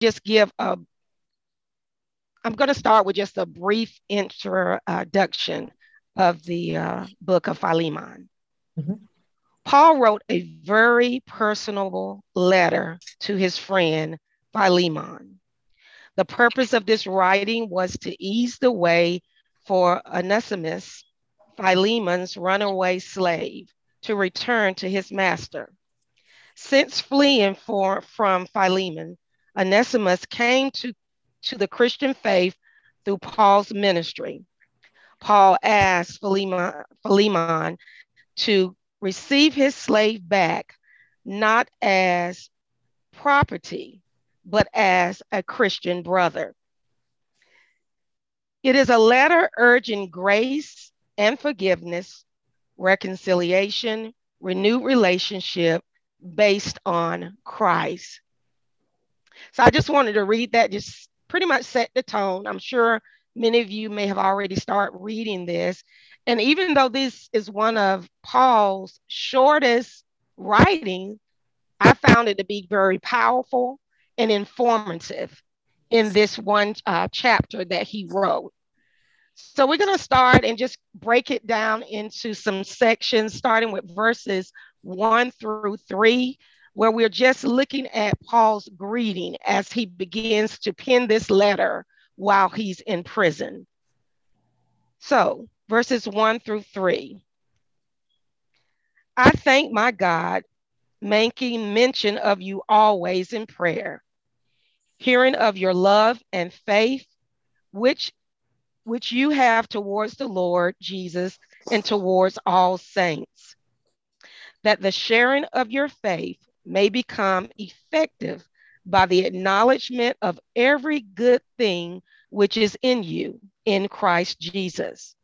just give a I'm going to start with just a brief introduction of the uh, book of Philemon. Mm-hmm. Paul wrote a very personable letter to his friend Philemon. The purpose of this writing was to ease the way for Onesimus, Philemon's runaway slave, to return to his master. Since fleeing for, from Philemon, Onesimus came to, to the Christian faith through Paul's ministry. Paul asked Philemon, Philemon to receive his slave back, not as property, but as a Christian brother. It is a letter urging grace and forgiveness, reconciliation, renewed relationship based on Christ. So I just wanted to read that, just pretty much set the tone. I'm sure many of you may have already started reading this. And even though this is one of Paul's shortest writings, I found it to be very powerful and informative in this one uh, chapter that he wrote. So we're going to start and just break it down into some sections, starting with verses one through three, where we're just looking at Paul's greeting as he begins to pen this letter while he's in prison. So, verses one through three. I thank my God, making mention of you always in prayer, hearing of your love and faith, which which you have towards the Lord Jesus and towards all saints, that the sharing of your faith may become effective by the acknowledgement of every good thing which is in you in Christ Jesus.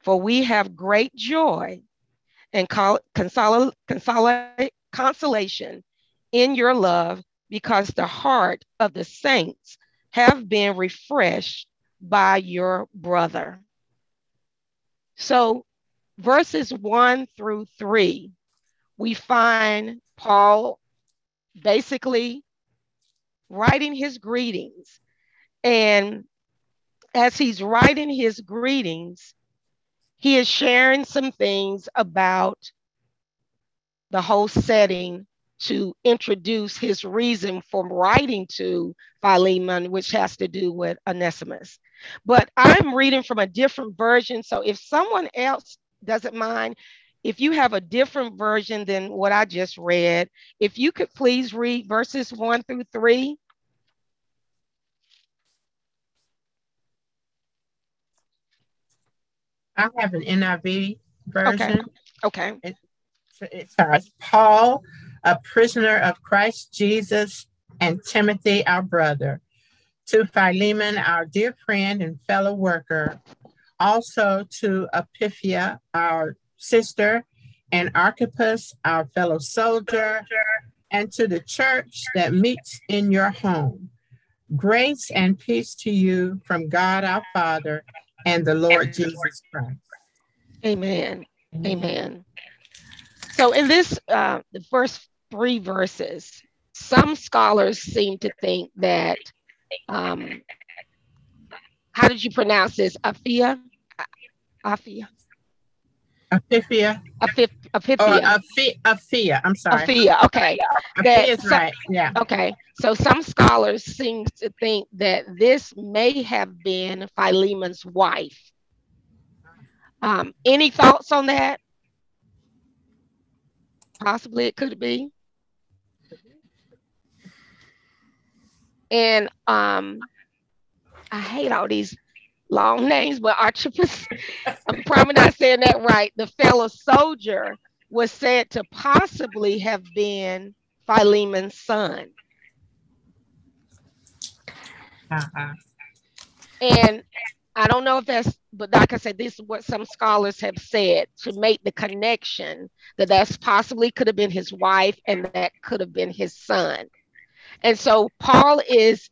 For we have great joy and consol- consol- consolation in your love because the heart of the saints have been refreshed by your brother. So, verses one through three, we find Paul basically writing his greetings. And as he's writing his greetings, he is sharing some things about the whole setting to introduce his reason for writing to Philemon, which has to do with Onesimus. But I'm reading from a different version. So if someone else doesn't mind, if you have a different version than what I just read, if you could please read verses one through three. I have an NIV version. Okay. okay. It, it starts Paul, a prisoner of Christ Jesus, and Timothy, our brother, to Philemon, our dear friend and fellow worker, also to Apphia, our sister, and Archippus, our fellow soldier, and to the church that meets in your home. Grace and peace to you from God our Father and the Lord Jesus Christ. Amen. Amen. So, in this, uh, the first three verses, some scholars seem to think that, um, how did you pronounce this? Aphia? Aphia. Aphia. Oh, Aphia. I'm sorry. Aphia. Okay. Aphia is right. Yeah. Okay. So some scholars seem to think that this may have been Philemon's wife. Um, any thoughts on that? Possibly it could be. And um, I hate all these long names, but Archippus, I'm probably not saying that right. The fellow soldier was said to possibly have been Philemon's son. Uh-huh. And I don't know if that's, but like I said, this is what some scholars have said to make the connection that that's possibly could have been his wife and that could have been his son. And so Paul is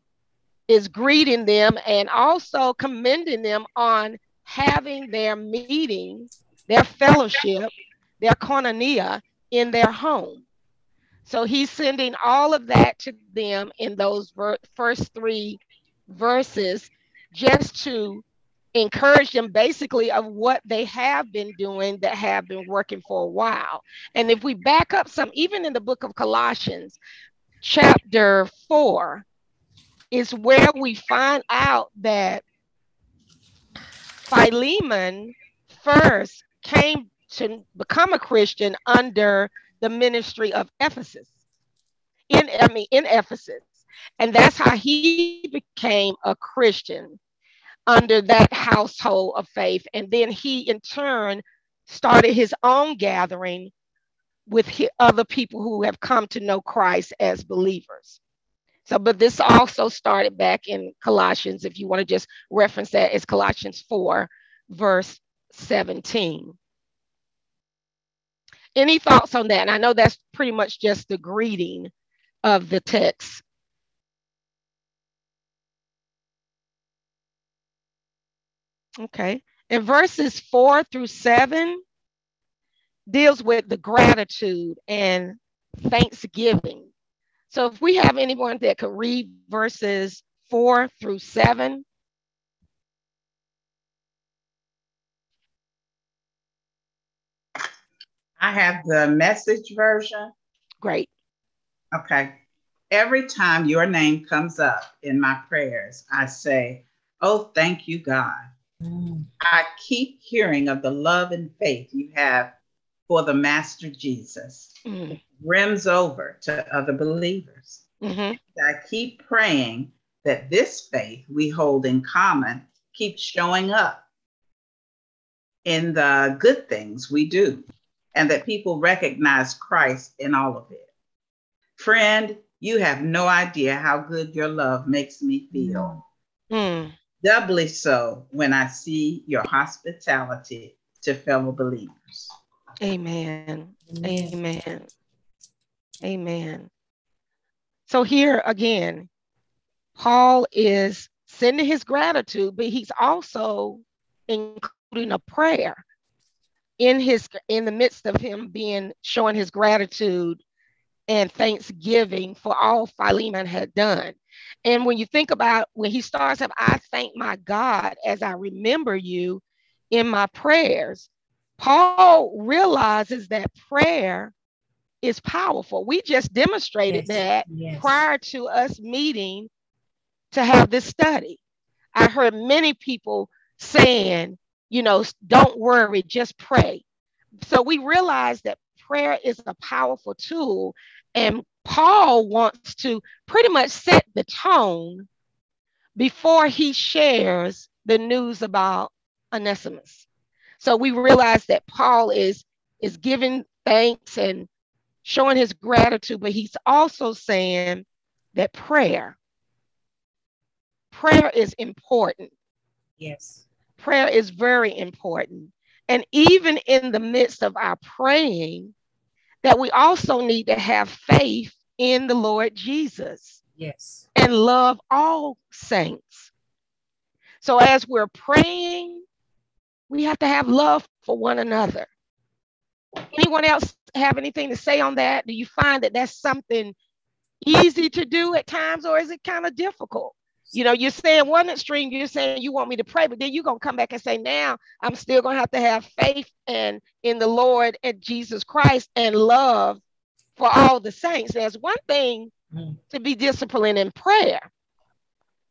is greeting them and also commending them on having their meetings, their fellowship, their koinonia in their home. So he's sending all of that to them in those ver- first three verses just to encourage them basically of what they have been doing that have been working for a while. And if we back up some, even in the book of Colossians, chapter four, is where we find out that Philemon first came to become a Christian under the ministry of Ephesus. In I mean in Ephesus. And that's how he became a Christian under that household of faith. And then he, in turn, started his own gathering with other people who have come to know Christ as believers. So, but this also started back in Colossians, if you want to just reference that, it's Colossians 4, verse 17. Any thoughts on that? And I know that's pretty much just the greeting of the text. Okay. And verses four through seven deals with the gratitude and thanksgiving. So if we have anyone that could read verses four through seven. I have the message version. Great. Okay. Every time your name comes up in my prayers, I say, Oh, thank you, God. Mm. I keep hearing of the love and faith you have for the Master Jesus. Mm. Rims over to other believers. Mm-hmm. I keep praying that this faith we hold in common keeps showing up in the good things we do and that people recognize Christ in all of it. Friend, you have no idea how good your love makes me feel. Mm doubly so when I see your hospitality to fellow believers. Amen. Amen. Amen. So here again, Paul is sending his gratitude, but he's also including a prayer in his in the midst of him being showing his gratitude and thanksgiving for all Philemon had done. And when you think about when he starts up, I thank my God as I remember you in my prayers. Paul realizes that prayer is powerful. We just demonstrated yes, that yes. prior to us meeting to have this study. I heard many people saying, you know, don't worry, just pray. So we realized that prayer is a powerful tool. And Paul wants to pretty much set the tone before he shares the news about Onesimus. So we realize that Paul is, is giving thanks and showing his gratitude, but he's also saying that prayer, prayer is important. Yes. Prayer is very important. And even in the midst of our praying, that we also need to have faith in the Lord Jesus. Yes. And love all saints. So as we're praying, we have to have love for one another. Anyone else have anything to say on that? Do you find that that's something easy to do at times, or is it kind of difficult? You know, you're saying one extreme, you're saying you want me to pray, but then you're gonna come back and say, now I'm still gonna have to have faith and in the Lord and Jesus Christ and love for all the saints. There's one thing mm. to be disciplined in prayer,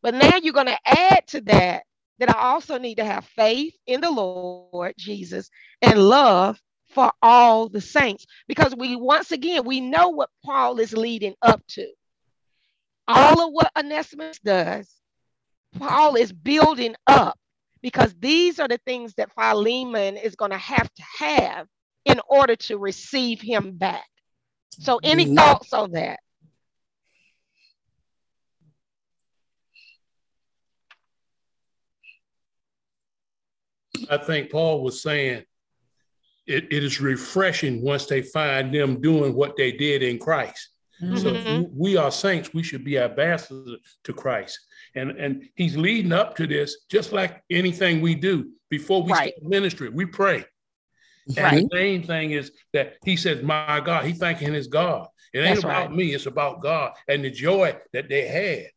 but now you're gonna add to that that I also need to have faith in the Lord Jesus and love for all the saints because we once again we know what Paul is leading up to all of what Onesimus does, Paul is building up because these are the things that Philemon is going to have to have in order to receive him back. So, any mm-hmm. thoughts on that? I think Paul was saying it, it is refreshing once they find them doing what they did in Christ. Mm-hmm. So we are saints, we should be ambassadors to Christ. And and he's leading up to this just like anything we do before we right. start ministry, we pray. And right. the main thing is that he says, My God, he thanking his God. It ain't That's about right. me, it's about God and the joy that they had.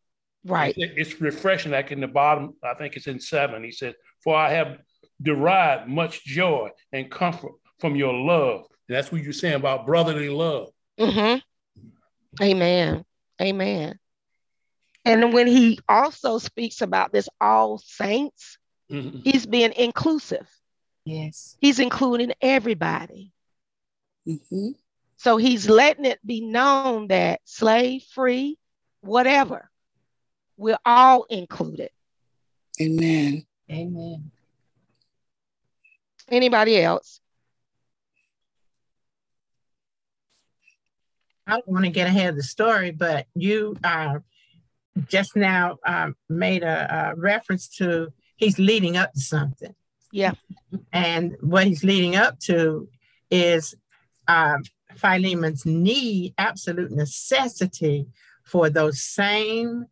Right. It's refreshing, like in the bottom, I think it's in seven. He said, For I have derived much joy and comfort from your love. And that's what you're saying about brotherly love. Mm-hmm. Amen. Amen. And when he also speaks about this all saints, mm-hmm. he's being inclusive. Yes. He's including everybody. Mm-hmm. So he's letting it be known that slave free, whatever, we're all included. Amen. Amen. Anybody else? I don't want to get ahead of the story, but you uh, just now uh, made a, a reference to he's leading up to something. Yeah. And what he's leading up to is um, Philemon's need, absolute necessity for those same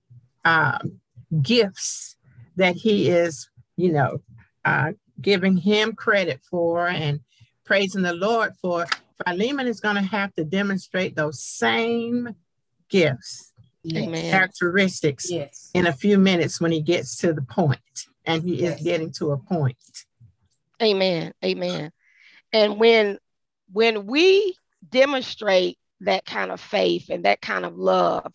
um, gifts that he is, you know, uh, giving him credit for and praising the Lord for. Philemon is going to have to demonstrate those same gifts, Amen. characteristics yes. in a few minutes when he gets to the point, and he yes. is getting to a point. Amen. Amen. And when when we demonstrate that kind of faith and that kind of love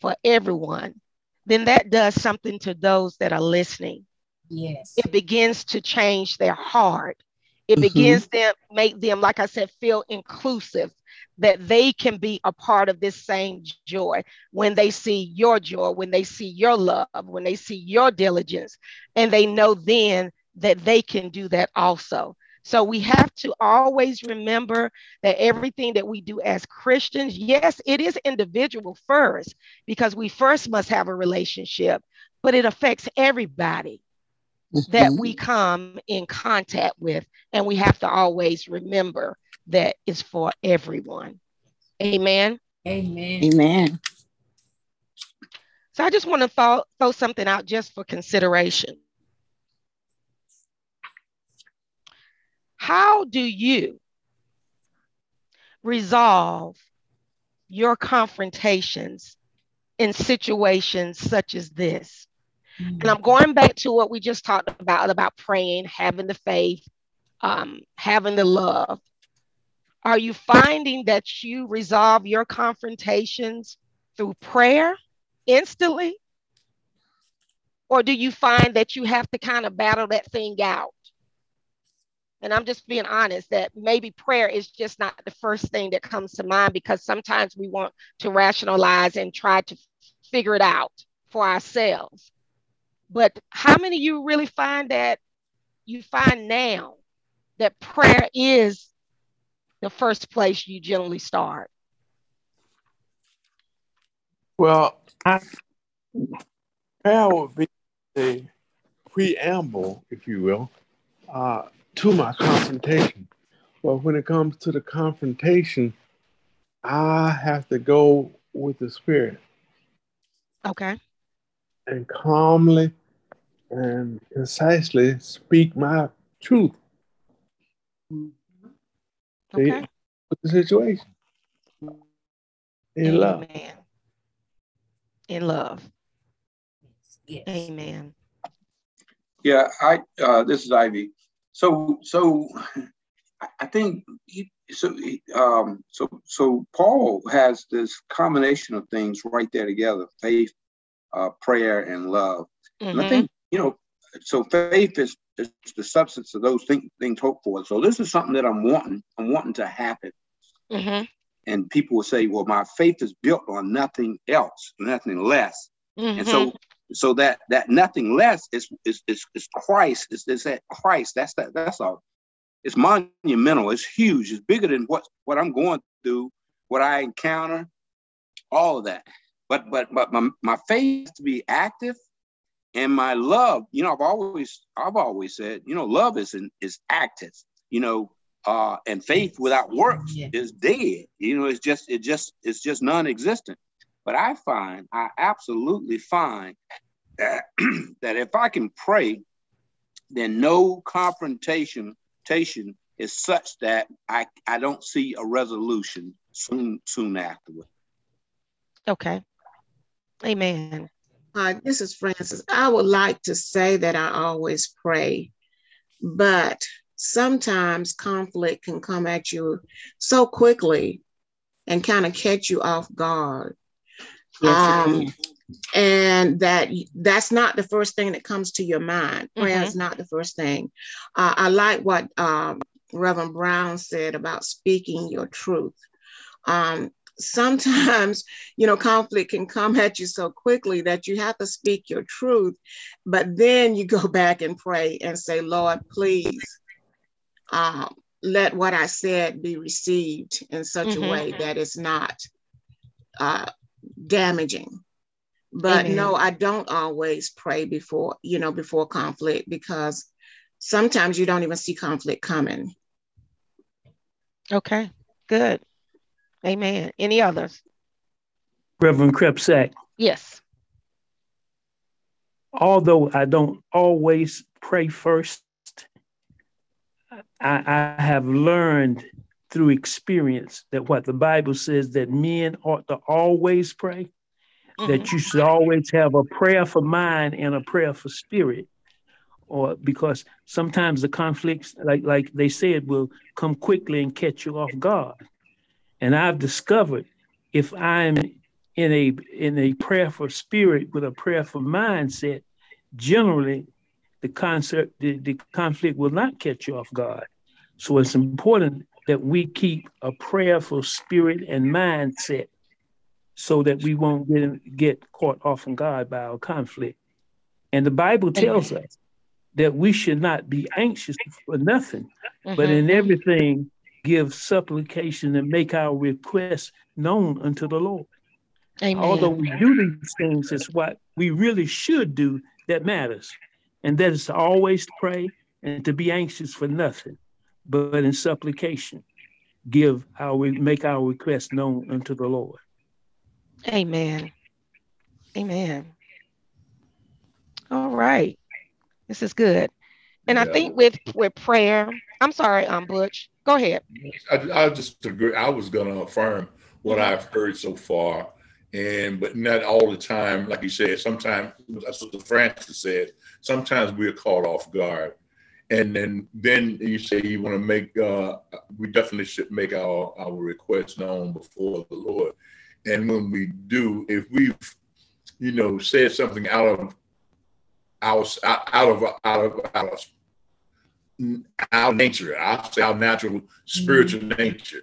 for everyone, then that does something to those that are listening. Yes. It begins to change their heart. It mm-hmm. begins to make them, like I said, feel inclusive, that they can be a part of this same joy when they see your joy, when they see your love, when they see your diligence, and they know then that they can do that also. So we have to always remember that everything that we do as Christians, yes, it is individual first, because we first must have a relationship, but it affects everybody. That mm-hmm. we come in contact with. And we have to always remember that it's for everyone. Amen. Amen. Amen. So I just want to throw, throw something out just for consideration. How do you resolve your confrontations in situations such as this? Mm-hmm. And I'm going back to what we just talked about about praying, having the faith, um, having the love. Are you finding that you resolve your confrontations through prayer instantly? Or do you find that you have to kind of battle that thing out? And I'm just being honest that maybe prayer is just not the first thing that comes to mind because sometimes we want to rationalize and try to figure it out for ourselves. But how many of you really find that you find now that prayer is the first place you generally start? Well, I, prayer would be the preamble, if you will, uh, to my confrontation. But when it comes to the confrontation, I have to go with the spirit. Okay. And calmly and concisely speak my truth. Okay. With the situation. In Amen. love. In love. Yes. Amen. Yeah, I uh, this is Ivy. So, so I think he, so. Um, so, so Paul has this combination of things right there together: faith, uh, prayer, and love. Mm-hmm. And I think mm-hmm. You know, so faith is, is the substance of those things, things hoped for. So this is something that I'm wanting. I'm wanting to happen. Mm-hmm. And people will say, "Well, my faith is built on nothing else, nothing less." Mm-hmm. And so so that that nothing less is is is, is Christ. Is is that Christ? That's that. That's all. It's monumental. It's huge. It's bigger than what what I'm going through, what I encounter, all of that. But but but my my faith to be active, and my love. You know, I've always I've always said, you know, love is an, is active. You know, uh, and faith without works yeah. is dead. You know, it's just it just it's just non-existent. But I find, I absolutely find that, that if I can pray, then no confrontation is such that I, I don't see a resolution soon soon afterward. Okay. Amen. Hi, this is Francis. I would like to say that I always pray, but sometimes conflict can come at you so quickly and kind of catch you off guard. Yes, um, and that that's not the first thing that comes to your mind. Prayer mm-hmm. is not the first thing. Uh, I like what um, Reverend Brown said about speaking your truth. Um, sometimes, you know, conflict can come at you so quickly that you have to speak your truth, but then you go back and pray and say, Lord, please um, let what I said be received in such mm-hmm. a way that it's not uh, damaging. But Amen. no, I don't always pray before, you know, before conflict because sometimes you don't even see conflict coming. Okay, good. Amen. Any others? Reverend Crepsac. Yes. Although I don't always pray first, I, I have learned through experience that what the Bible says that men ought to always pray, mm-hmm. that you should always have a prayer for mind and a prayer for spirit. Or because sometimes the conflicts, like like they said, will come quickly and catch you off guard. And I've discovered if I'm in a in a prayer for spirit with a prayer for mindset, generally the concept the, the conflict will not catch you off guard. So it's important that we keep a prayerful spirit and mindset so that we won't get, get caught off in guard by our conflict. And the Bible tells us that we should not be anxious for nothing, mm-hmm. but in everything give supplication and make our requests known unto the Lord. Amen. Although we do these things, it's what we really should do that matters. And that is to always pray and to be anxious for nothing, but in supplication, give our make our requests known unto the Lord. Amen. Amen. All right. This is good. And yeah. I think with with prayer, I'm sorry, um Butch. Go ahead. I, I just agree. I was going to affirm what mm-hmm. I've heard so far, and but not all the time. Like you said, sometimes that's what the Francis said. Sometimes we're caught off guard, and then then you say you want to make. Uh, we definitely should make our our requests known before the Lord, and when we do, if we've you know said something out of our out of out of our our nature, I our, our natural spiritual mm-hmm. nature.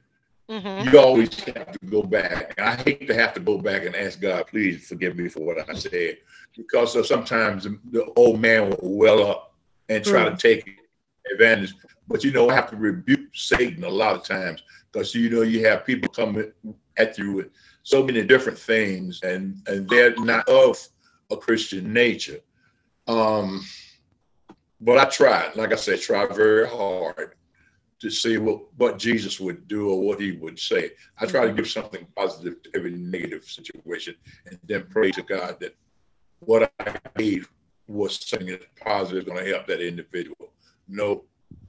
Mm-hmm. You always have to go back. And I hate to have to go back and ask God, please forgive me for what I said, because sometimes the old man will well up and try mm-hmm. to take advantage. But you know, I have to rebuke Satan a lot of times because you know you have people coming at you with so many different things, and and they're not of a Christian nature. Um, but I tried, like I said, tried very hard to see what, what Jesus would do or what he would say. I try to give something positive to every negative situation and then pray to God that what I gave was something that's positive going to help that individual know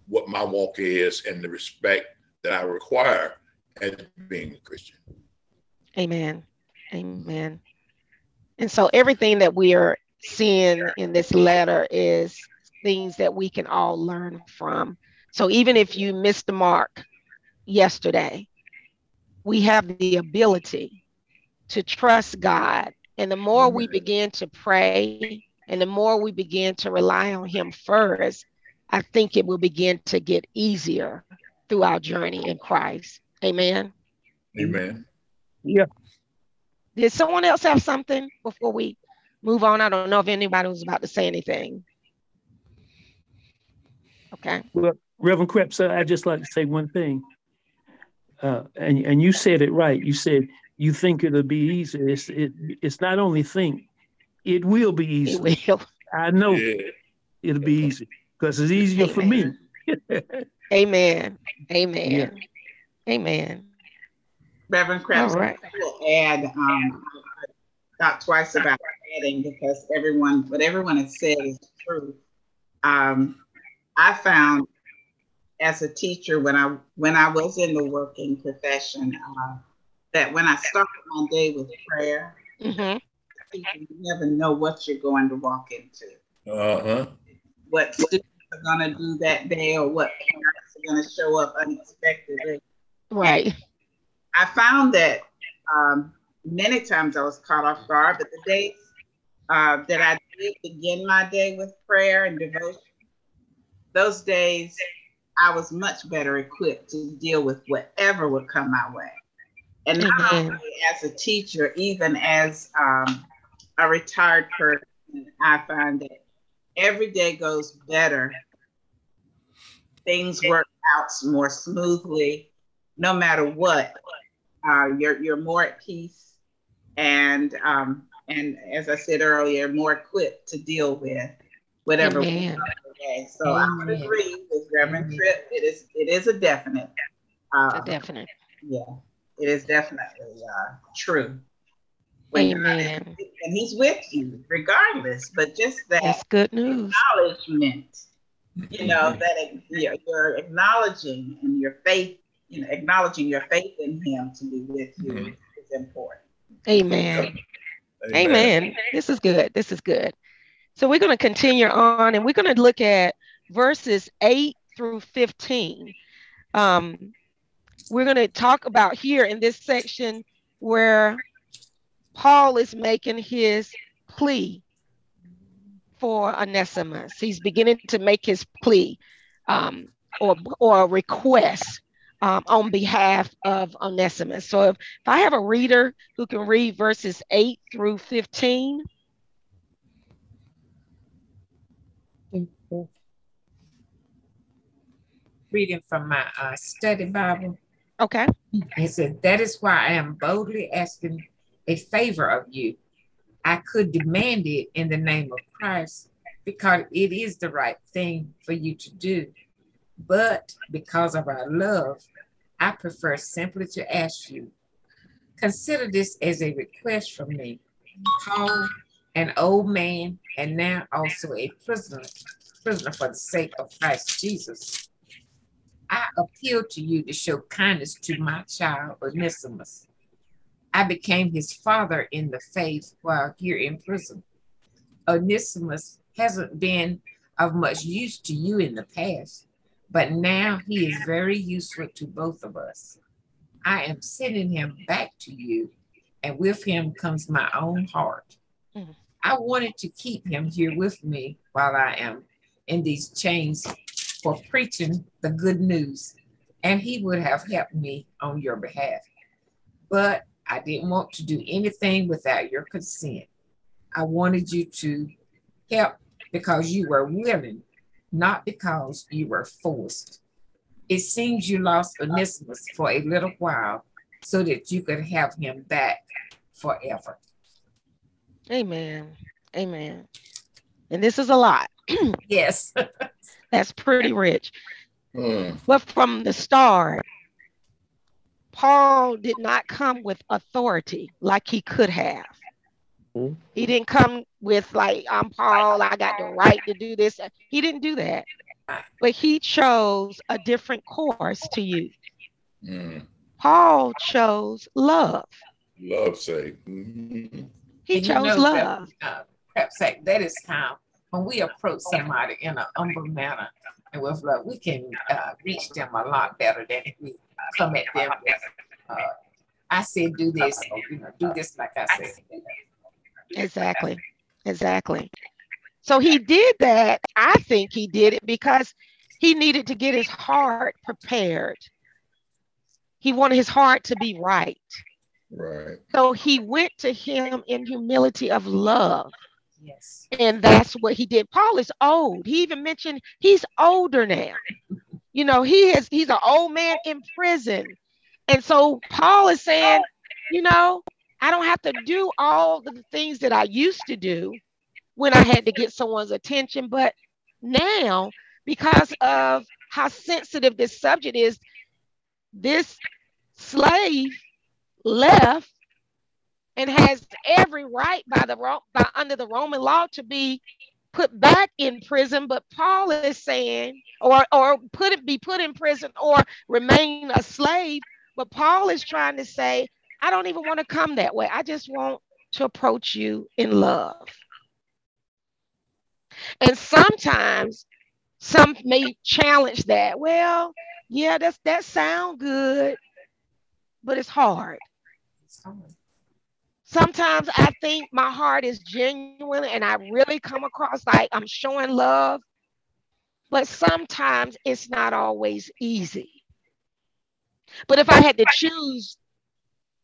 what my walk is and the respect that I require as being a Christian. Amen. Amen. And so everything that we are seeing in this letter is things that we can all learn from. So even if you missed the mark yesterday, we have the ability to trust God. And the more we begin to pray and the more we begin to rely on Him first, I think it will begin to get easier through our journey in Christ. Amen. Amen. Yeah. Did someone else have something before we move on? I don't know if anybody was about to say anything. Okay. Well, Reverend Krebs, I'd just like to say one thing. Uh, and, and you said it right. You said you think it'll be easy. It's, it, it's not only think, it will be easy. It Will. I know yeah. it'll be easy because it's easier Amen. for me. Amen. Amen. Yeah. Amen. Reverend Krebs, right. I will add, um, thought twice about adding because everyone, what everyone has said is true. Um, I found as a teacher when I when I was in the working profession, uh, that when I start my day with prayer, mm-hmm. you never know what you're going to walk into. Uh-huh. What students are going to do that day or what parents are going to show up unexpectedly. Right. I found that um, many times I was caught off guard, but the days uh, that I did begin my day with prayer and devotion, those days I was much better equipped to deal with whatever would come my way. And mm-hmm. as a teacher, even as um, a retired person, I find that every day goes better. Things work out more smoothly, no matter what. Uh, you're you're more at peace, and um, and as I said earlier, more equipped to deal with whatever. So Amen. I would agree with Reverend Tripp. It is it is a definite. Uh, a definite. Yeah, it is definitely uh, true. Amen. And he's with you regardless, but just that That's good news. acknowledgement, you know, that you're, you're acknowledging and your faith, you know, acknowledging your faith in him to be with you mm-hmm. is important. Amen. Amen. Amen. This is good. This is good. So we're going to continue on and we're going to look at verses 8 through 15. Um, we're going to talk about here in this section where Paul is making his plea for Onesimus. He's beginning to make his plea um, or, or request um, on behalf of Onesimus. So if, if I have a reader who can read verses 8 through 15. Reading from my uh, study Bible. Okay. He said, That is why I am boldly asking a favor of you. I could demand it in the name of Christ because it is the right thing for you to do. But because of our love, I prefer simply to ask you. Consider this as a request from me. Paul, an old man, and now also a prisoner, prisoner for the sake of Christ Jesus I appeal to you to show kindness to my child, Onesimus. I became his father in the faith while here in prison. Onesimus hasn't been of much use to you in the past, but now he is very useful to both of us. I am sending him back to you, and with him comes my own heart. Mm-hmm. I wanted to keep him here with me while I am in these chains for preaching the good news, and he would have helped me on your behalf. But I didn't want to do anything without your consent. I wanted you to help because you were willing, not because you were forced. It seems you lost Onesimus for a little while so that you could have him back forever. Amen. Amen. And this is a lot. yes. That's pretty rich. Mm. But from the start, Paul did not come with authority like he could have. Mm. He didn't come with like I'm Paul, I got the right to do this. He didn't do that. But he chose a different course to use. Mm. Paul chose love. Love say. Mm-hmm. He and chose you know love. That, uh, perhaps that is how when we approach somebody in an humble manner and with love, we can uh, reach them a lot better than if we come at them with, uh, I said, do this, or, you know, do this like I said. Exactly. Exactly. So he did that. I think he did it because he needed to get his heart prepared. He wanted his heart to be right. Right. So he went to him in humility of love. Yes. And that's what he did. Paul is old. He even mentioned he's older now. You know, he is he's an old man in prison. And so Paul is saying, you know, I don't have to do all the things that I used to do when I had to get someone's attention, but now because of how sensitive this subject is, this slave left and has every right by the by under the Roman law to be put back in prison. But Paul is saying, or or put it be put in prison or remain a slave. But Paul is trying to say, I don't even want to come that way. I just want to approach you in love. And sometimes some may challenge that. Well, yeah, that's that sound good, but it's hard. Sometimes I think my heart is genuine and I really come across like I'm showing love, but sometimes it's not always easy. But if I had to choose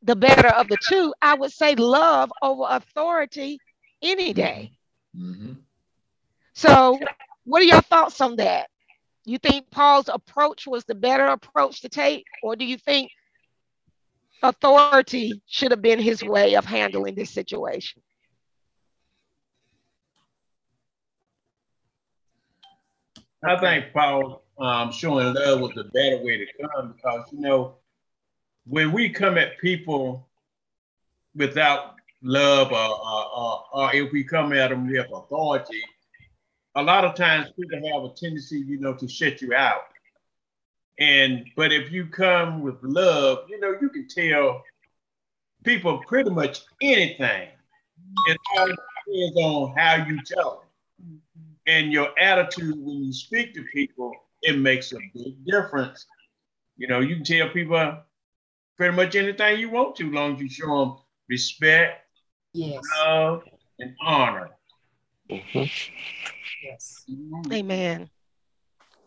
the better of the two, I would say love over authority any day. Mm-hmm. So, what are your thoughts on that? You think Paul's approach was the better approach to take, or do you think authority should have been his way of handling this situation? I think Paul um, showing love was the better way to come because you know when we come at people without love or, or, or if we come at them with authority, a lot of times people have a tendency, you know, to shut you out. And but if you come with love, you know, you can tell people pretty much anything. It all depends on how you tell them. And your attitude when you speak to people, it makes a big difference. You know, you can tell people pretty much anything you want to, long as you show them respect, yes. love, and honor. Mm-hmm. Yes. Amen.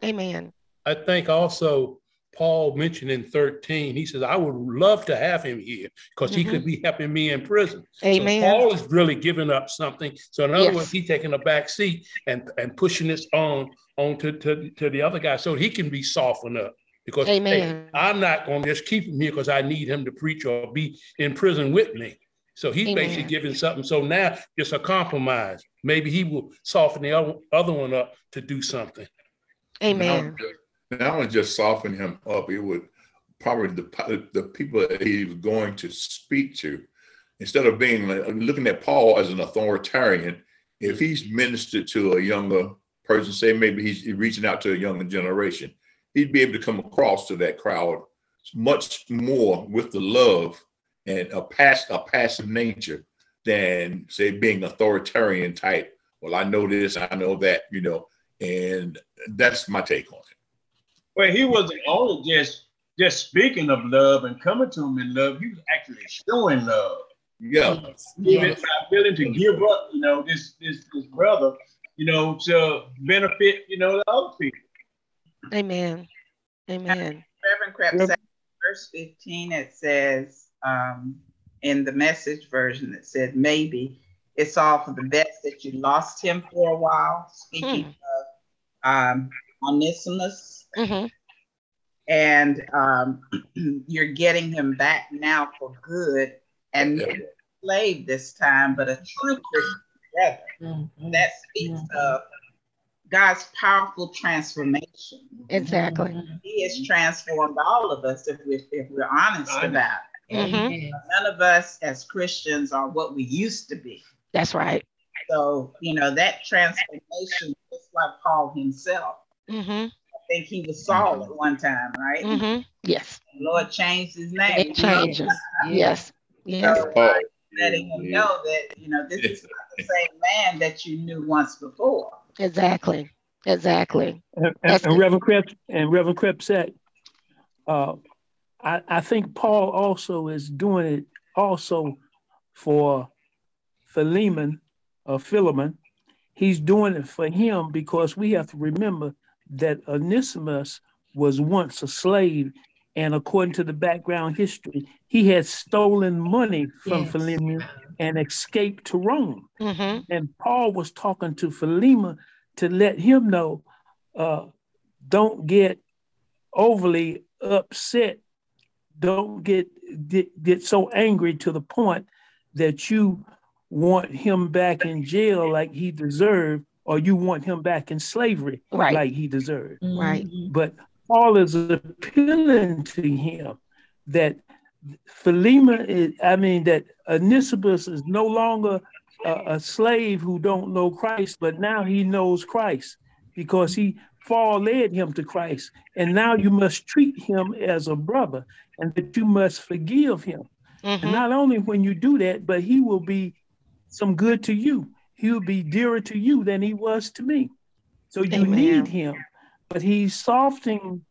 Amen. I think also Paul mentioned in 13, he says, I would love to have him here because mm-hmm. he could mm-hmm. be helping me in prison. Amen. So Paul is really giving up something. So in other yes. words, he's taking a back seat and, and pushing this on, on to, to, to the other guy so he can be softened up. Because hey, I'm not going to just keep him here because I need him to preach or be in prison with me. So he's Amen. basically giving something. So now it's a compromise. Maybe he will soften the other, other one up to do something. Amen. Not only just soften him up, it would probably the, the people that he was going to speak to, instead of being looking at Paul as an authoritarian, if he's ministered to a younger person, say maybe he's reaching out to a younger generation, he'd be able to come across to that crowd much more with the love and a past a passive nature than say being authoritarian type. Well, I know this, I know that, you know, and that's my take on it. Well, he wasn't only just just speaking of love and coming to him in love, he was actually showing love. Yeah. Even yes. willing to give up, you know, this this this brother, you know, to benefit, you know, the other people. Amen. Amen. Reverend Krebs said, verse 15, it says, um, in the message version, it said, maybe it's all for the best that you lost him for a while. Speaking hmm. of um, Onesimus. Mm-hmm. And um, you're getting him back now for good and yeah. slave this time, but a true Christian brother. Mm-hmm. That speaks mm-hmm. of God's powerful transformation. Exactly. He has transformed all of us if we're, if we're honest about it. Mm-hmm. None of us as Christians are what we used to be. That's right. So, you know, that transformation, just like Paul himself. Mm-hmm. I think he was Saul at one time, right? Mm-hmm. Yes. The Lord changed his name. It changes. yes. Yes. So, letting him know that, you know, this is not the same man that you knew once before. Exactly. Exactly. And, and, and Reverend Krebs and Reverend Krebs said, uh, I, I think Paul also is doing it also for Philemon or Philemon. He's doing it for him because we have to remember that Onesimus was once a slave, and according to the background history, he had stolen money from yes. Philemon and escaped to Rome. Mm-hmm. And Paul was talking to Philemon to let him know uh, don't get overly upset, don't get, get, get so angry to the point that you want him back in jail like he deserved, or you want him back in slavery right. like he deserved. Right. But Paul is appealing to him that Philemon is, I mean, that Onesimus is no longer a, a, slave who don't know Christ, but now he knows Christ because he Paul led him to Christ. And now you must treat him as a brother and that you must forgive him. Mm-hmm. And not only when you do that, but he will be some good to you. He will be dearer to you than he was to me. So you Amen. need him. But he's softening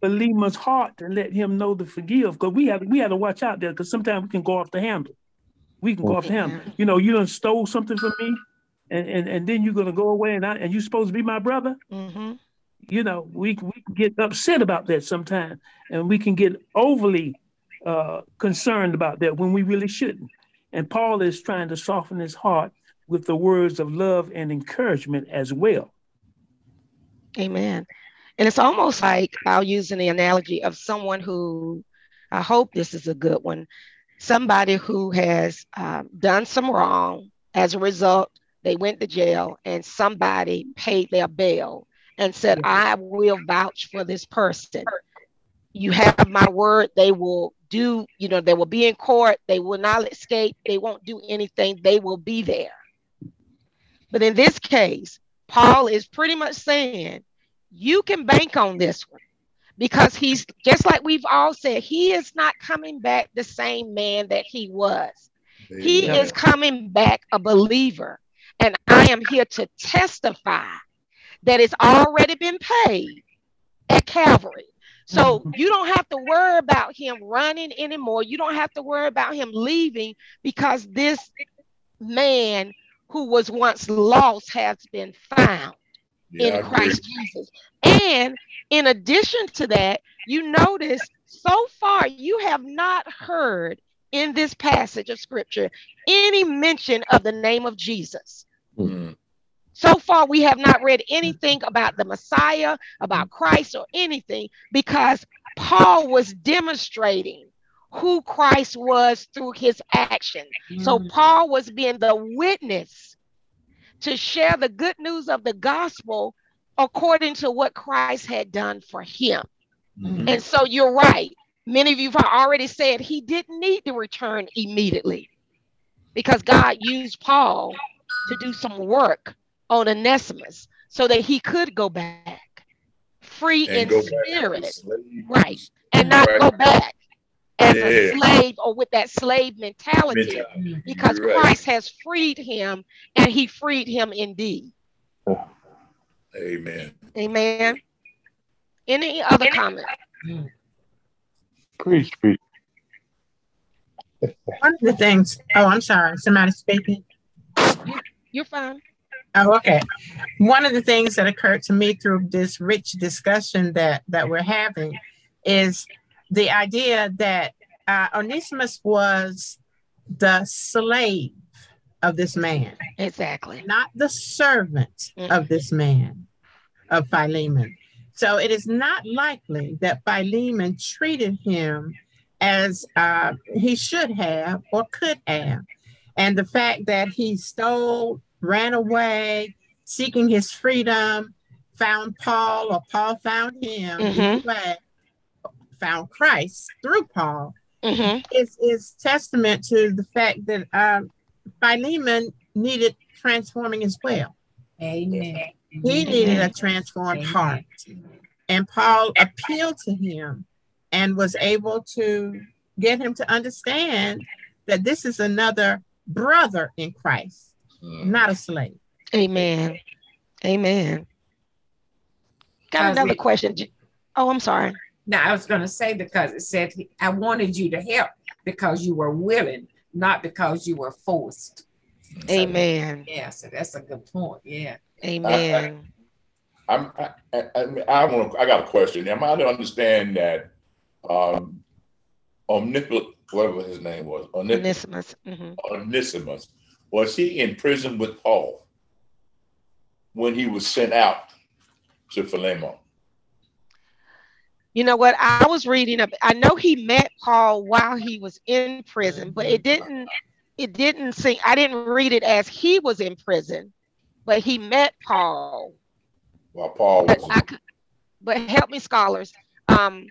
Philemon's heart to let him know to forgive. Because we have we have to watch out there because sometimes we can go off the handle. We can go off the handle. You know, you done stole something from me, and, and, and then you're gonna go away and I, and you're supposed to be my brother. Mm-hmm. You know, we we can get upset about that sometimes, and we can get overly uh, concerned about that when we really shouldn't. And Paul is trying to soften his heart with the words of love and encouragement as well. Amen. And it's almost like I'll use an analogy of someone who, I hope this is a good one, somebody who has um, done some wrong. As a result, they went to jail and somebody paid their bail and said, I will vouch for this person. You have my word, they will do, you know, they will be in court, they will not escape, they won't do anything, they will be there. But in this case, Paul is pretty much saying, you can bank on this one because he's just like we've all said, he is not coming back the same man that he was. He is coming back a believer. And I am here to testify that it's already been paid at Calvary. So you don't have to worry about him running anymore. You don't have to worry about him leaving because this man who was once lost has been found yeah, in Christ Jesus. And in addition to that, you notice so far you have not heard in this passage of scripture any mention of the name of Jesus. Mm-hmm. So far, we have not read anything about the Messiah, about Christ, or anything because Paul was demonstrating who Christ was through his action. Mm. So Paul was being the witness to share the good news of the gospel according to what Christ had done for him. Mm. And so you're right. Many of you have already said he didn't need to return immediately because God used Paul to do some work on Onesimus so that he could go back free and in spirit, right? And not right. go back as yeah. a slave or with that slave mentality, mentality. because right. Christ has freed him and he freed him indeed. Amen. Amen. Any other comments? Preach, preach. One of the things, oh, I'm sorry, somebody speaking. You're fine. Oh, okay. One of the things that occurred to me through this rich discussion that that we're having is the idea that uh, Onesimus was the slave of this man. Exactly. Not the servant mm-hmm. of this man, of Philemon. So it is not likely that Philemon treated him as uh, he should have or could have. And the fact that he stole ran away, seeking his freedom, found Paul, or Paul found him, mm-hmm. Way, found Christ through Paul, mm-hmm. is, is testament to the fact that um, Philemon needed transforming as well. Amen. He needed a transformed Amen. heart. And Paul appealed to him and was able to get him to understand that this is another brother in Christ mm. not a slave. Amen. Amen. Got another question. Oh, I'm sorry. Now I was going to say because it said I wanted you to help because you were willing, not because you were forced. Amen. So, yeah, so that's a good point. Yeah. Amen. I, I, I, I, I want. I got a question. Am I to understand that um, Omnipol, whatever his name was, Onesimus, mm-hmm. Onesimus was he in prison with Paul when he was sent out to Philemon? You know what? I was reading up. I know he met Paul while he was in prison, but it didn't. It didn't seem. I didn't read it as he was in prison, but he met Paul. While Paul was. Could, but help me, scholars. Um.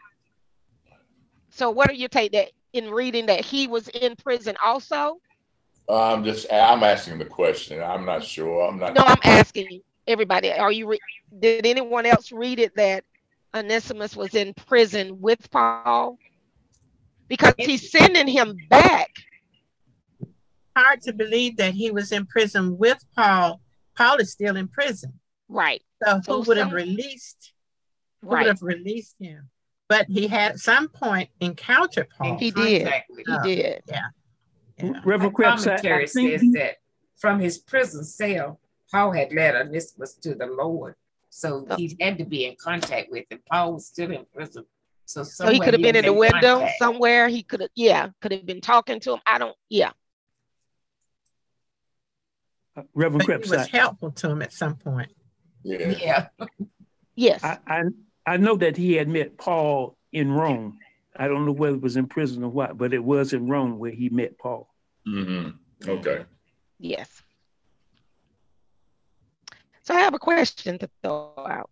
So, what do you take that in reading that he was in prison also? I'm just I'm asking the question. I'm not sure. I'm not. No, I'm asking everybody. Are you? Re- did anyone else read it that Onesimus was in prison with Paul? because he's sending him back. Hard to believe that he was in prison with Paul. Paul is still in prison. Right. So who So would have some- released? Who Right. would have released him? But he had at some point encountered Paul. He did. Contact He did. Yeah. Reverend The Krebs, I, I says he- that from his prison cell, Paul had led Onesimus to the Lord. So Oh. he had to be in contact with him. Paul was still in prison. So, So he could have been in the window contact. somewhere. He could have, yeah, could have been talking to him. I don't, yeah. Reverend But Krebs, he was I, helpful to him at some point. Yeah. Yeah. Yes. I, I I know that he had met Paul in Rome. I don't know whether it was in prison or what, but it was in Rome where he met Paul. hmm Okay. Yes. So I have a question to throw out.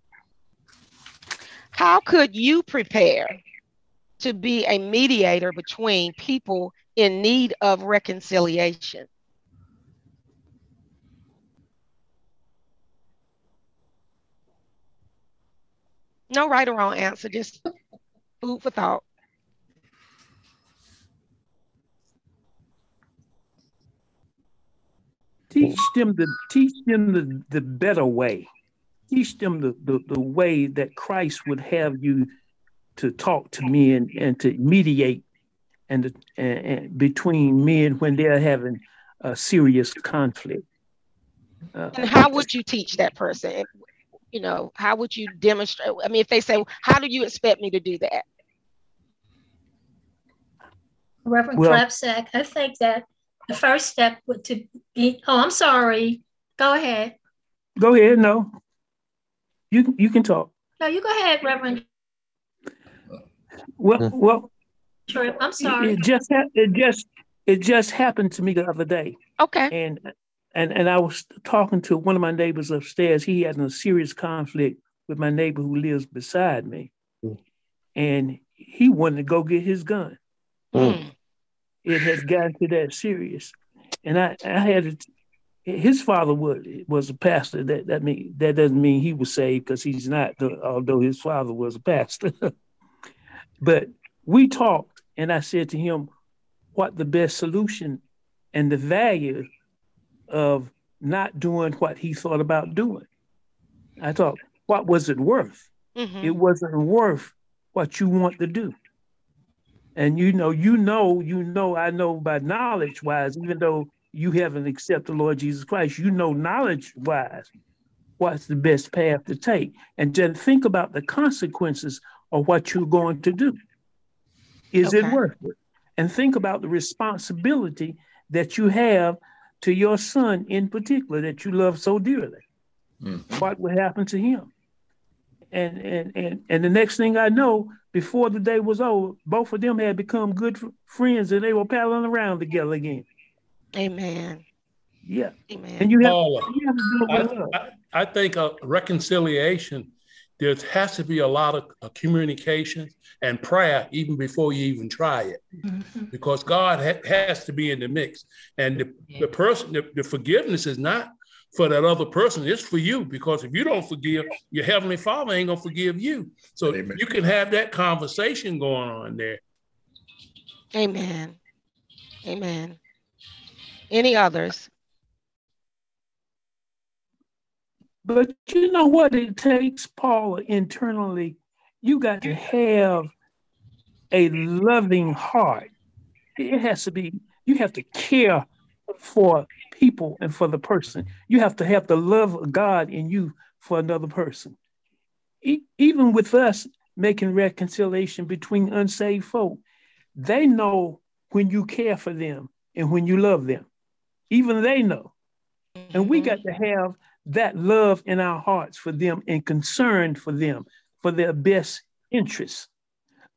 How could you prepare to be a mediator between people in need of reconciliation? No right or wrong answer, just food for thought. Teach them the teach them the, the better way. Teach them the, the, the way that Christ would have you to talk to men and to mediate and, to- and, and between men when they're having a serious conflict. Uh, And how would you teach that person? You know, how would you demonstrate? I mean, if they say, How do you expect me to do that? Reverend Well- Crepsac, I think that the first step would to be, oh, I'm sorry. Go ahead. go ahead, no. You you can talk. No, you go ahead, Reverend Well, well, Tripp. I'm sorry. it just it just it just happened to me the other day. Okay. and and and I was talking to one of my neighbors upstairs. He had a serious conflict with my neighbor who lives beside me, and he wanted to go get his gun. Mm. It had gotten to that serious, and I I had. His father was was a pastor. That that mean that doesn't mean he was saved because he's not. Although his father was a pastor, but we talked, and I said to him, "What the best solution and the value of not doing what he thought about doing. I thought, what was it worth? Mhm. It wasn't worth what you want to do. And you know, you know, you know, I know by knowledge wise, even though you haven't accepted the Lord Jesus Christ, you know knowledge wise what's the best path to take. And then think about the consequences of what you're going to do. Is it worth it? And think about the responsibility that you have to your son in particular that you love so dearly. Mhm. What will happen to him? And and and and the next thing I know, before the day was over, both of them had become good friends and they were paddling around together again. Amen. Yeah. Amen. And you have, Paula, you have to do it I, love. I, I think a reconciliation, there has to be a lot of uh, communication and prayer even before you even try it, Mhm. because God ha- has to be in the mix. And the, the person, the, the forgiveness is not for that other person, it's for you. Because if you don't forgive, your heavenly Father ain't gonna forgive you. So Amen. you can have that conversation going on there. Amen. Amen. Any others? But you know what it takes, Paula, internally? You got to have a loving heart. It has to be, you have to care for people and for the person. You have to have the love of God in you for another person. E- even with us making reconciliation between unsaved folk, they know when you care for them and when you love them. Even they know. And we Mhm. got to have that love in our hearts for them and concern for them for their best interests.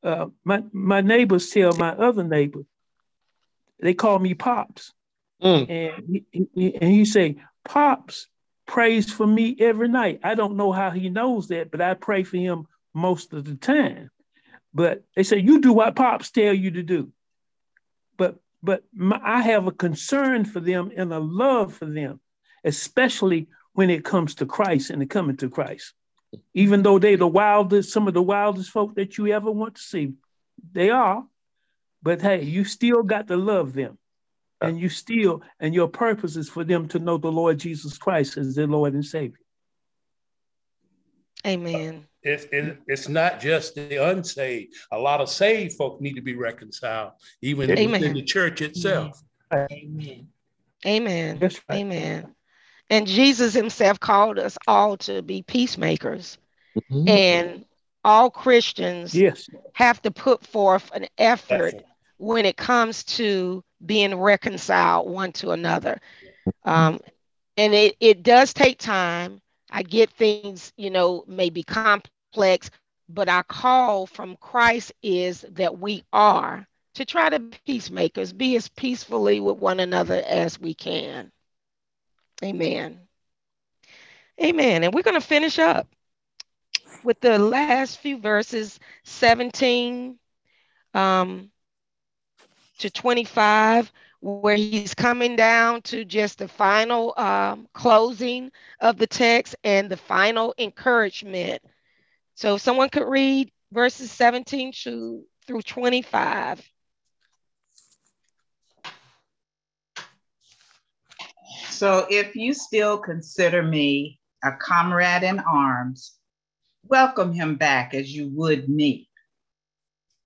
Uh, my my neighbors tell my other neighbor, they call me Pops, Mm. and he, and he say Pops prays for me every night. I don't know how he knows that, but I pray for him most of the time. But they say you do what Pops tell you to do. But but my, I have a concern for them and a love for them, especially when it comes to Christ and the coming to Christ. Even though they're the wildest, some of the wildest folk that you ever want to see, they are. But hey, you still got to love them. And you still, and your purpose is for them to know the Lord Jesus Christ as their Lord and Savior. Amen. It's, it, it's not just the unsaved. A lot of saved folk need to be reconciled, even Amen. in the church itself. Amen. Amen. That's right. Amen. And Jesus himself called us all to be peacemakers. Mhm. And all Christians Yes. have to put forth an effort Effort. When it comes to being reconciled one to another. Um, and it, it does take time. I get things, you know, maybe complex, but our call from Christ is that we are to try to peacemakers, be as peacefully with one another as we can. Amen. Amen. And we're going to finish up with the last few verses 17 um, to 25, where he's coming down to just the final um, closing of the text and the final encouragement. So, if someone could read verses 17 to, through 25. So if you still consider me a comrade in arms, welcome him back as you would me.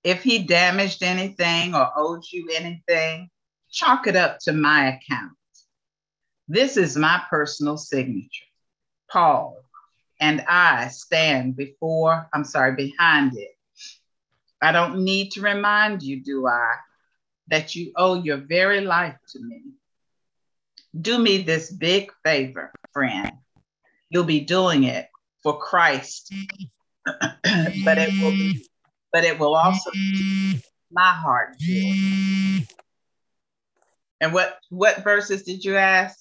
If he damaged anything or owed you anything, chalk it up to my account. This is my personal signature. Paul, and I stand before, I'm sorry, behind it. I don't need to remind you, do I, that you owe your very life to me. Do me this big favor, friend. You'll be doing it for Christ, but it will be, but it will also be my heart. joy. And what what verses did you ask?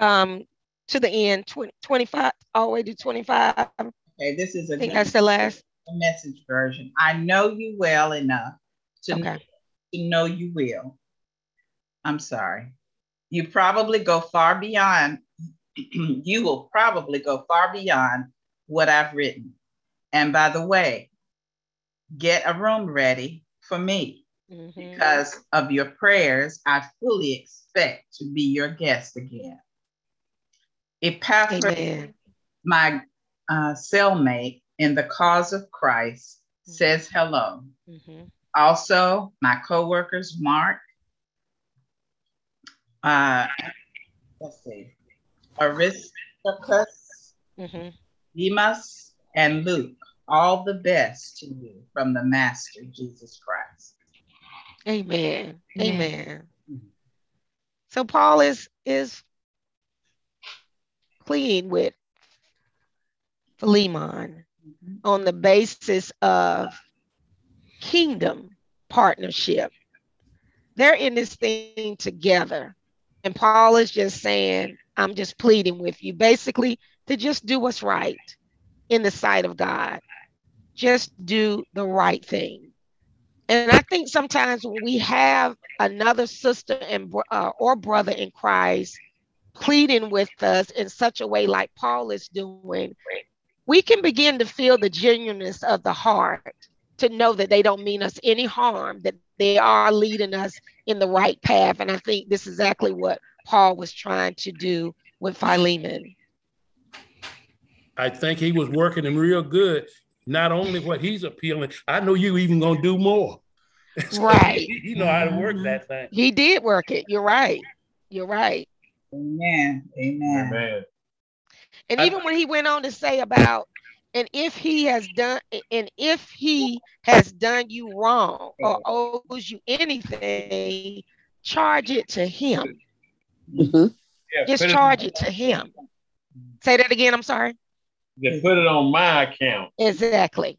Um, to the end, 20, 25, all the way to 25. Okay, this is a think that's the last. message version. I know you well enough to, Okay. to know you will. I'm sorry. You probably go far beyond, you will probably go far beyond what I've written. And by the way, get a room ready for me Mhm. because of your prayers. I fully expect to be your guest again. Epaphras, Amen. my uh, cellmate in the cause of Christ, says hello. Mhm. Also, my coworkers, Mark, uh, let's see, Aristarchus, Mhm. Demas, and Luke, all the best to you from the Master Jesus Christ. Amen. Amen. Amen. Mm-hmm. So Paul is is pleading with Philemon mm-hmm. on the basis of kingdom partnership. They're in this thing together. And Paul is just saying, I'm just pleading with you, basically, to just do what's right in the sight of God. Just do the right thing. And I think sometimes when we have another sister and uh, or brother in Christ pleading with us in such a way like Paul is doing, we can begin to feel the genuineness of the heart to know that they don't mean us any harm, that they are leading us in the right path. And I think this is exactly what Paul was trying to do with Philemon. I think he was working him real good. Not only what he's appealing, I know you even gonna do more. So Right. he- You know how to work that thing. He did work it. You're right. You're right. Amen. Amen. Amen. And I- even when he went on to say about, and if he has done, and if he has done you wrong or owes you anything, charge it to him. Mhm. Yeah, Just put it- charge it to him. Say that again. I'm sorry. They put it on my account. Exactly.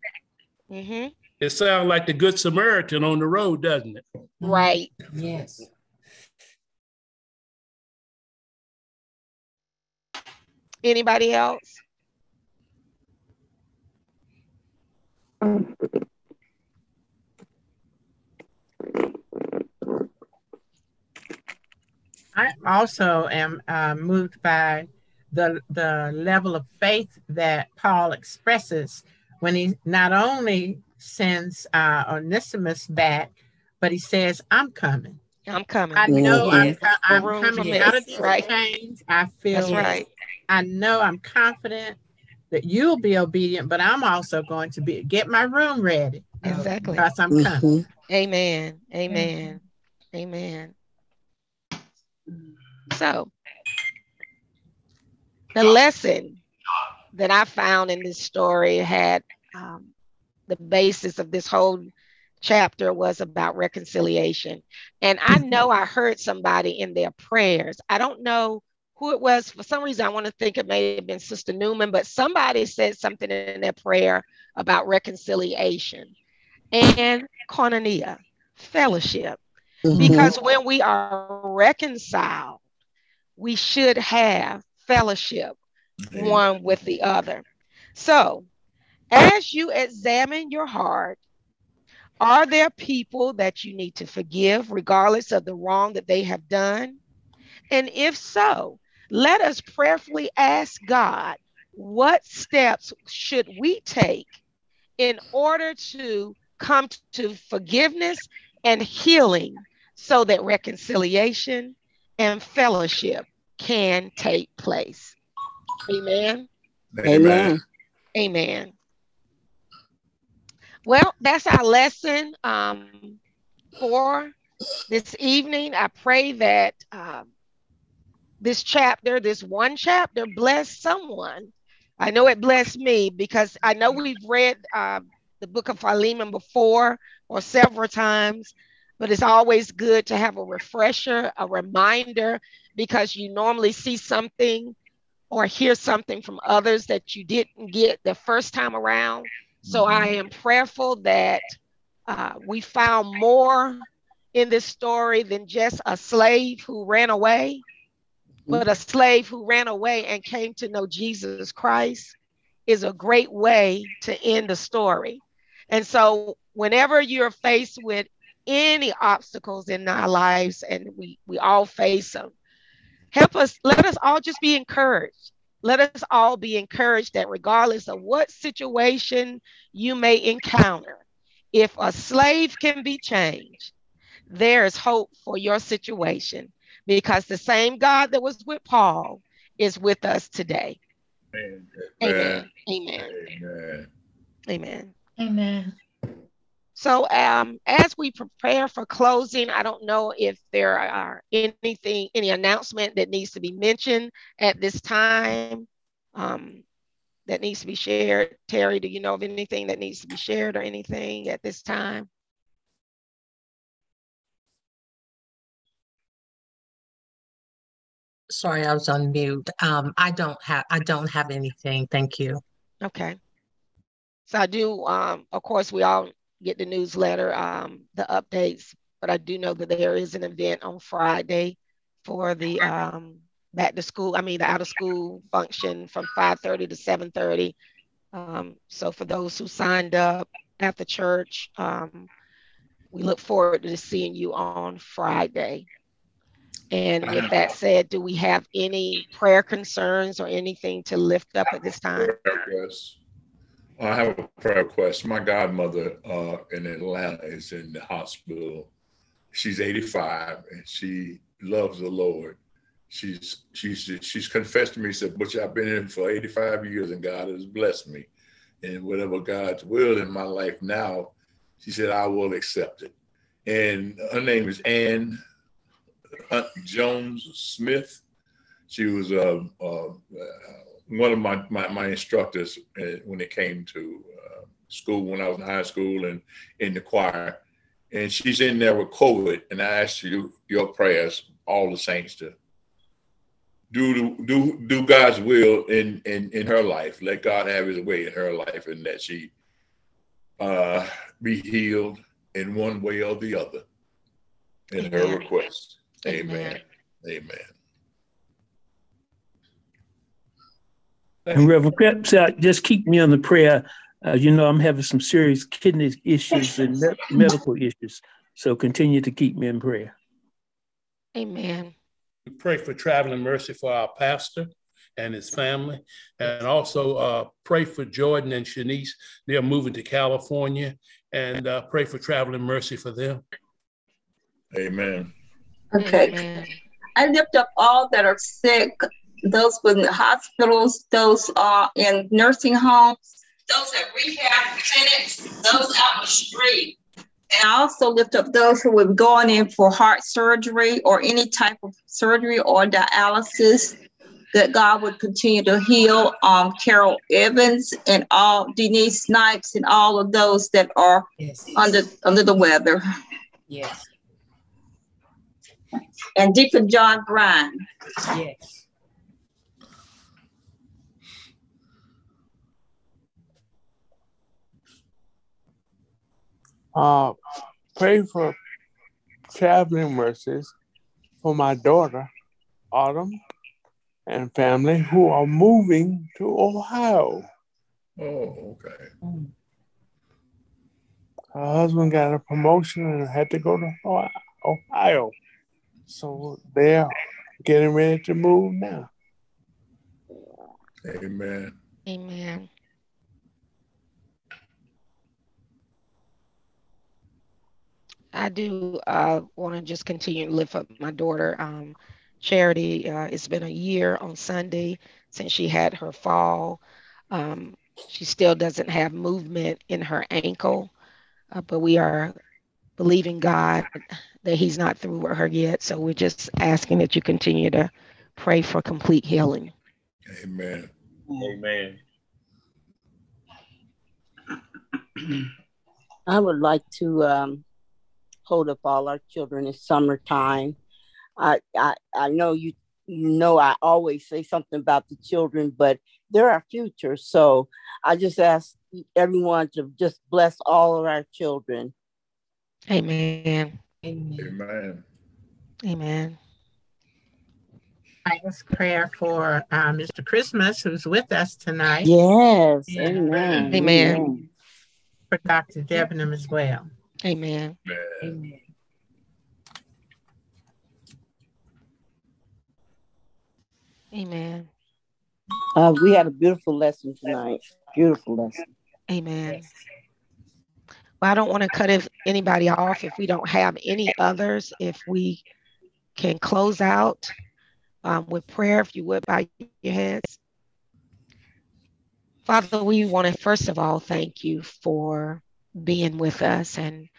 hmm It sounds like the Good Samaritan on the road, doesn't it? Right. Yes. Anybody else? I also am uh, moved by the the level of faith that Paul expresses when he not only sends uh, Onesimus back, but he says, I'm coming. I'm coming. I know I'm, co- I'm No room for coming miss. out of these Right. chains. I feel That's right. I know I'm confident that you'll be obedient, but I'm also going to be get my room ready. Exactly. Because I'm coming. Amen. Amen. Amen. So, the lesson that I found in this story had um, the basis of this whole chapter was about reconciliation. And I know I heard somebody in their prayers. I don't know who it was. For some reason, I want to think it may have been Sister Newman, but somebody said something in their prayer about reconciliation and koinonia, fellowship. Because when we are reconciled, we should have fellowship mm-hmm. one with the other. So, as you examine your heart, are there people that you need to forgive regardless of the wrong that they have done? And if so, let us prayerfully ask God what steps should we take in order to come to forgiveness and healing so that reconciliation and fellowship can take place. Amen. Amen. Amen. Well, that's our lesson um, for this evening. I pray that um, this chapter, this one chapter, bless someone. I know it blessed me because I know we've read um, the book of Philemon before or several times, but it's always good to have a refresher, a reminder, because you normally see something or hear something from others that you didn't get the first time around. So I am prayerful that uh, we found more in this story than just a slave who ran away, but a slave who ran away and came to know Jesus Christ is a great way to end the story. And so, whenever you're faced with any obstacles in our lives, and we, we all face them, help us, let us all just be encouraged. Let us all be encouraged that regardless of what situation you may encounter, if a slave can be changed, there is hope for your situation because the same God that was with Paul is with us today. Amen. Amen. Amen. Amen. Amen. So, um, as we prepare for closing, I don't know if there are anything, any announcement that needs to be mentioned at this time um, that needs to be shared. Terry, do you know of anything that needs to be shared or anything at this time? Sorry, I was on mute. Um, I don't have, I don't have anything. Thank you. Okay. So I do, um, of course, we all get the newsletter, um, the updates, but I do know that there is an event on Friday for the um, back to school, I mean, the out of school function from 5:30 to 7:30. Um, so for those who signed up at the church, um, we look forward to seeing you on Friday. And with that said, do we have any prayer concerns or anything to lift up at this time? Requests. I have a prayer request. My godmother uh, in Atlanta is in the hospital. She's 85 and she loves the Lord. She's she's she's confessed to me, said, "Butch, I've been in for 85 years and God has blessed me. And whatever God's will in my life now, she said, I will accept it. And her name is Ann Jones Smith. She was uh, uh, one of my, my, my instructors uh, when it came to uh, school, when I was in high school and in the choir. And she's in there with COVID. And I asked you your prayers, all the saints, to do do do God's will in in in her life. Let God have His way in her life, and that she uh, be healed in one way or the other. In her request, Amen. Amen. Amen. And Reverend Krebs, uh, just keep me on the prayer. Uh, you know, I'm having some serious kidney issues and me- medical issues. So continue to keep me in prayer. Amen. We pray for traveling mercy for our pastor and his family, and also uh, pray for Jordan and Shanice. They're moving to California, and uh, pray for traveling mercy for them. Amen. Okay. Amen. I lift up all that are sick, those in hospitals, those are in nursing homes, those at rehab clinics, those out in the street. And I also lift up those who have gone in for heart surgery or any type of surgery or dialysis. That God would continue to heal um, Carol Evans and all Denise Snipes and all of those that are Yes. under under the weather. Yes. And Deacon John Bryan. Yes. Uh, pray for traveling mercies for my daughter, Autumn, and family who are moving to Ohio. Oh, okay. Her husband got a promotion and had to go to Ohio- Ohio. So they're getting ready to move now. Amen. Amen. I do uh, want to just continue to lift up my daughter, um, Charity. Uh, it's been a year on Sunday since she had her fall. Um, she still doesn't have movement in her ankle, uh, but we are believing God that He's not through with her yet. So we're just asking that you continue to pray for complete healing. Amen. Amen. I would like to um, hold up all our children. in summertime. I, I I know you you know I always say something about the children, but they're our future. So I just ask everyone to just bless all of our children. Amen. Amen. Amen. I ask prayer for uh, Mr. Christmas, who's with us tonight. Yes. Yeah. Amen. Amen. For Dr. Debenham as well. Amen. Amen. Amen. Uh, we had a beautiful lesson tonight. Beautiful lesson. Amen. Well, I don't want to cut if anybody off if we don't have any others. If we can close out um, with prayer, if you would bow your heads. Father, we want to first of all thank you for being with us and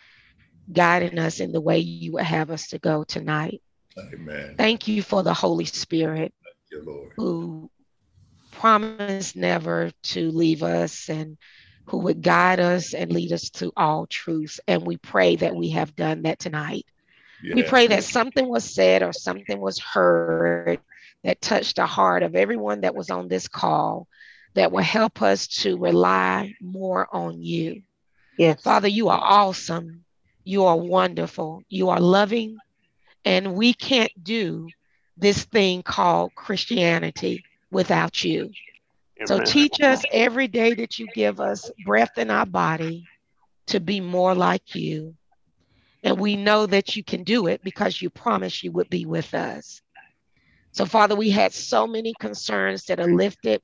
guiding us in the way you would have us to go tonight. Amen. Thank you for the Holy Spirit Thank you, Lord. who promised never to leave us and who would guide us and lead us to all truths. And we pray that we have done that tonight. We pray that something was said or something was heard that touched the heart of everyone that was on this call that will help us to rely more on you. Yes. Father, you are awesome. You are wonderful. You are loving. And we can't do this thing called Christianity without you. So teach us every day that you give us breath in our body to be more like you. And we know that you can do it because you promised you would be with us. So, Father, we had so many concerns that are lifted,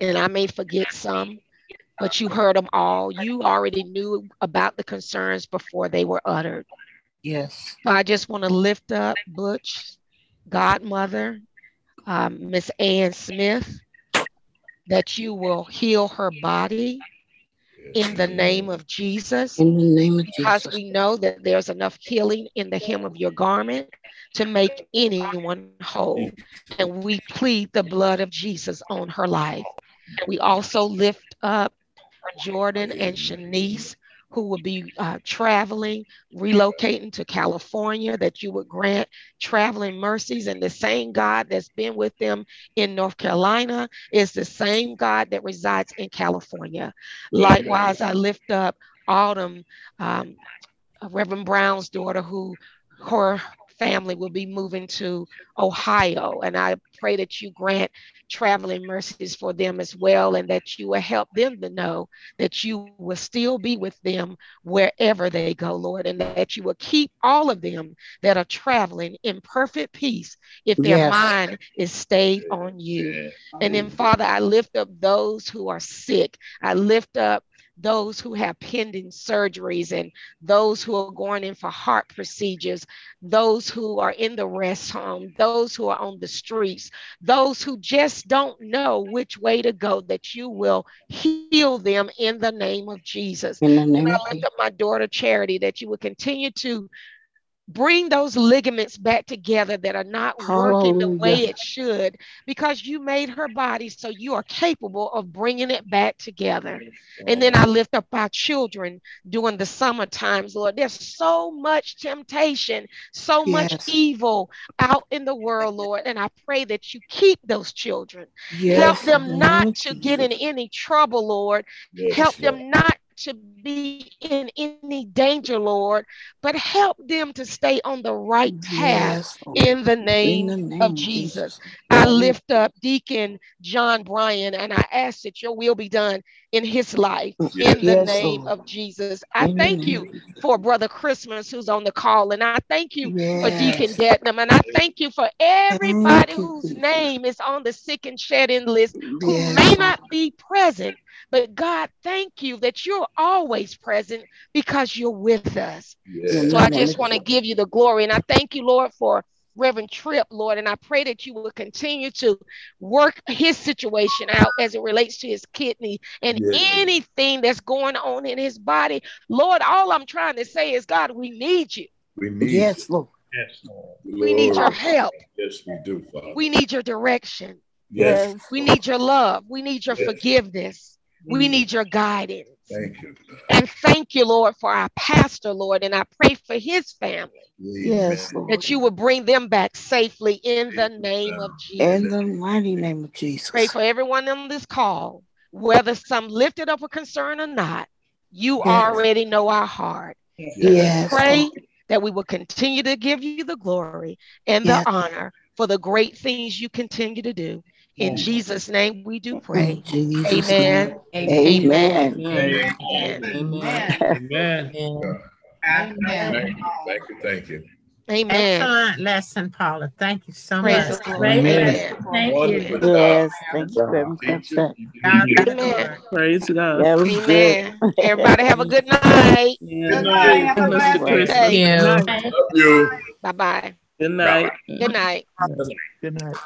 and I may forget some, but you heard them all. You already knew about the concerns before they were uttered. Yes. So I just want to lift up Butch, godmother, um, Miss Ann Smith, that you will heal her body in the name of Jesus. In the name of Because Jesus. we know that there's enough healing in the hem of your garment to make anyone whole. And we plead the blood of Jesus on her life. We also lift up Jordan and Shanice, who will be uh, traveling, relocating to California, that you would grant traveling mercies. And the same God that's been with them in North Carolina is the same God that resides in California. Likewise, I lift up Autumn, um, Reverend Brown's daughter, who her family will be moving to Ohio. And I pray that you grant traveling mercies for them as well, and that you will help them to know that you will still be with them wherever they go, Lord, and that you will keep all of them that are traveling in perfect peace if their Yes. mind is stayed on you. And then, Father, I lift up those who are sick. I lift up those who have pending surgeries and those who are going in for heart procedures, those who are in the rest home, those who are on the streets, those who just don't know which way to go, that you will heal them in the name of Jesus. In the name and I lift up my daughter Charity that you will continue to bring those ligaments back together that are not working the way it should because you made her body so you are capable of bringing it back together. And then I lift up our children during the summer times, Lord. There's so much temptation, so much evil out in the world, Lord. And I pray that you keep those children. Help Yes. In the them not to get in any trouble, Lord. Help them not to be in any danger, Lord, but help them to stay on the right path Yes. In the In name the name of Jesus. Jesus. I lift up Deacon John Bryan and I ask that your will be done in his life mm. in the Yes, name Lord. of Jesus. I In thank you for Brother Christmas who's on the call, and I thank you for Deacon Yes. Dednam, and I thank you for everybody whose name is on the sick and shed in list who may Yes. not be present. But God, thank you that you're always present because you're with us. In So I just want to give you the glory. And I thank you, Lord, for Reverend Tripp, Lord. And I pray that you will continue to work his situation out as it relates to his kidney and anything that's going on in his body. Lord, all I'm trying to say is, God, we need you. We need Yes, Lord. Yes, Lord. We need your help. Yes, we do, Father. We need your direction. Yes. Yes. We need your love. We need your Yes. forgiveness. We mm. need your guidance. Thank you. And thank you, Lord, for our pastor, Lord. And I pray for his family Yes, Lord. that you will bring them back safely in the name of Jesus. In the mighty name of Jesus. Pray for everyone on this call, whether some lifted up a concern or not. You Yes. already know our heart. Yes, Pray Lord. that we will continue to give you the glory and Yes. the honor for the great things you continue to do. In Jesus' name, we do pray. In Jesus' Amen. name. Amen. Amen. Amen. Amen. Thank you. Thank you. Thank you. Amen. Excellent lesson, Paula. Thank you so Praise much. the Lord. Great Amen. Thank you. Wonderful job. Yes. Thank you, Reverend Teacher, Concept. you did God good. be the Amen. Praise God. That was Amen. good. Everybody have a good night. Yeah, Good night. Have a Mr. blessed Christmas. day. Good night. Bye. Love you. Bye bye. Good night. Good night. Good night.